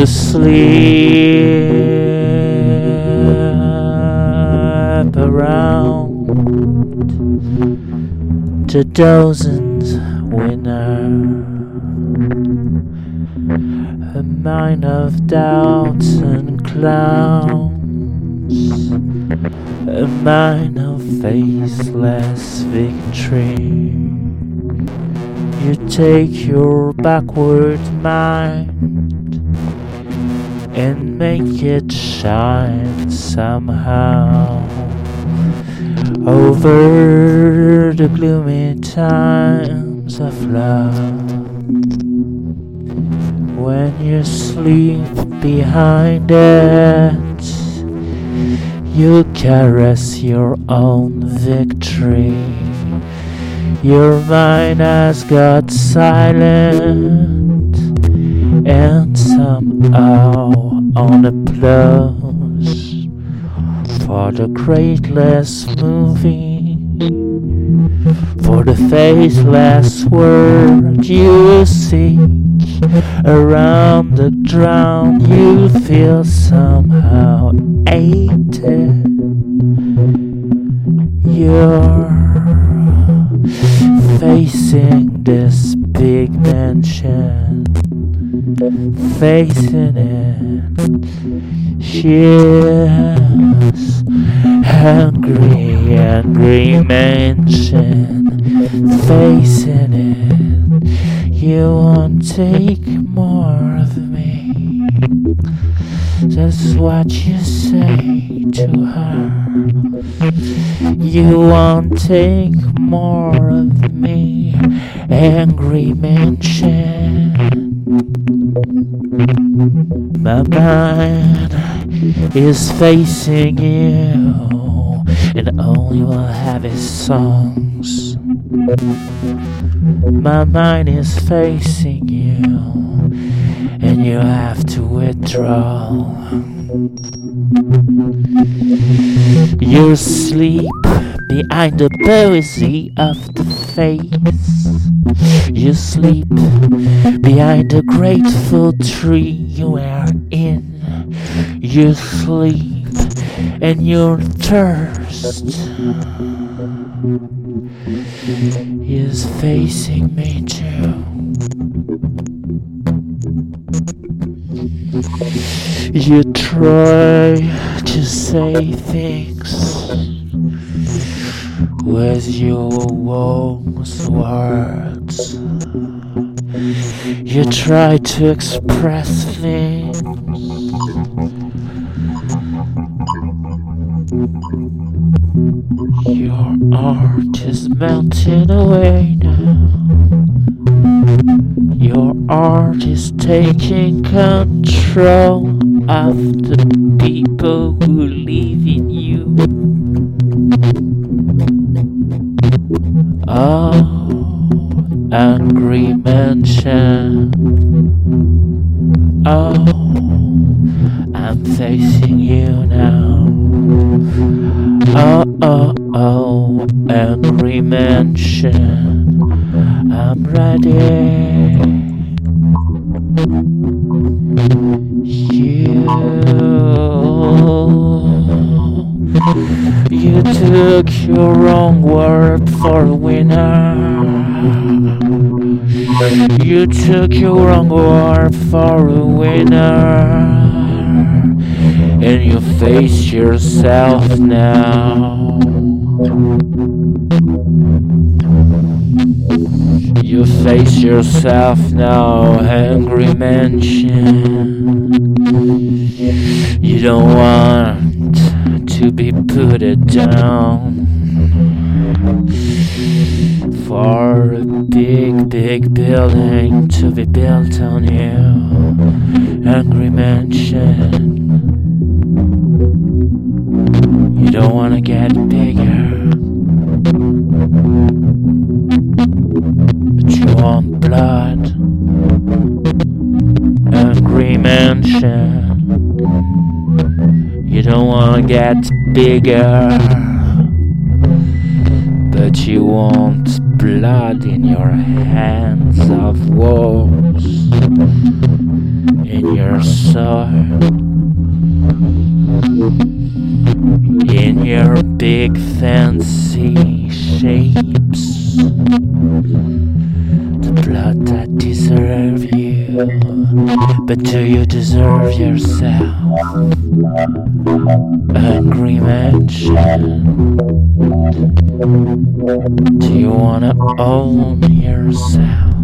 you sleep around the dozens winner a mind of doubts and clowns a mind of faceless victory. You take your backward mind and make it shine somehow over the gloomy times of love. When you sleep behind it, you caress your own victory. Your mind has got silent somehow on applause for the greatless movie, for the faceless word you seek. Around the drown, you feel somehow aided. You're facing this big mansion, facing it. She's hungry, angry mansion, facing it. You won't take more of me. That's what you say to her. You won't take more of me, angry mansion. My mind is facing you, and only will have his songs. My mind is facing you, and you have to withdraw. You sleep behind the poesy of the face. You sleep behind the grateful tree you are in. You sleep and your thirst is facing me too. You try to say things with your warmth words. You try to express things. Your art is melting away now. Your art is taking control of the people who in you. Oh, angry mansion. Oh, I'm facing you now. Oh, oh, oh, angry mansion. I'm ready. You, you took your wrong word for a winner. You took your wrong word for a winner. And you face yourself now. You face yourself now, angry mansion. You don't want to be put it down for a big, big building to be built on you, angry mansion. You don't want to get bigger. But you want blood. Angry mansion. You don't want to get bigger. But you want blood in your hands of wolves. In your soul, in your big fancy shapes, blood that deserve you, but do you deserve yourself? Angry mansion. Do you wanna own yourself?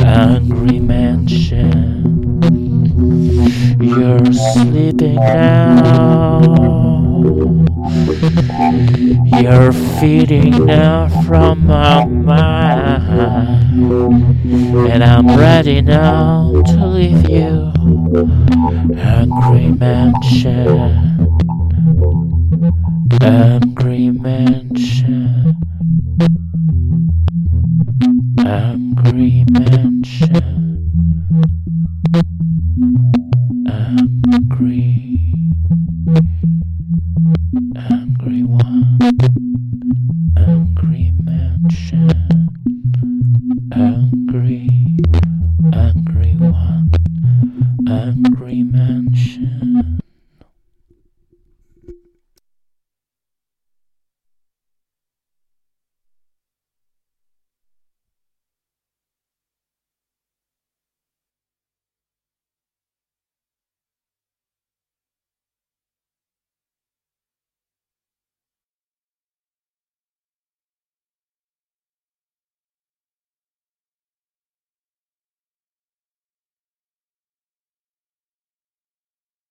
Angry mansion. You're sleeping now. You're feeding now from my mind. And I'm ready now to leave you. Angry mansion. Angry mansion. Angry mansion.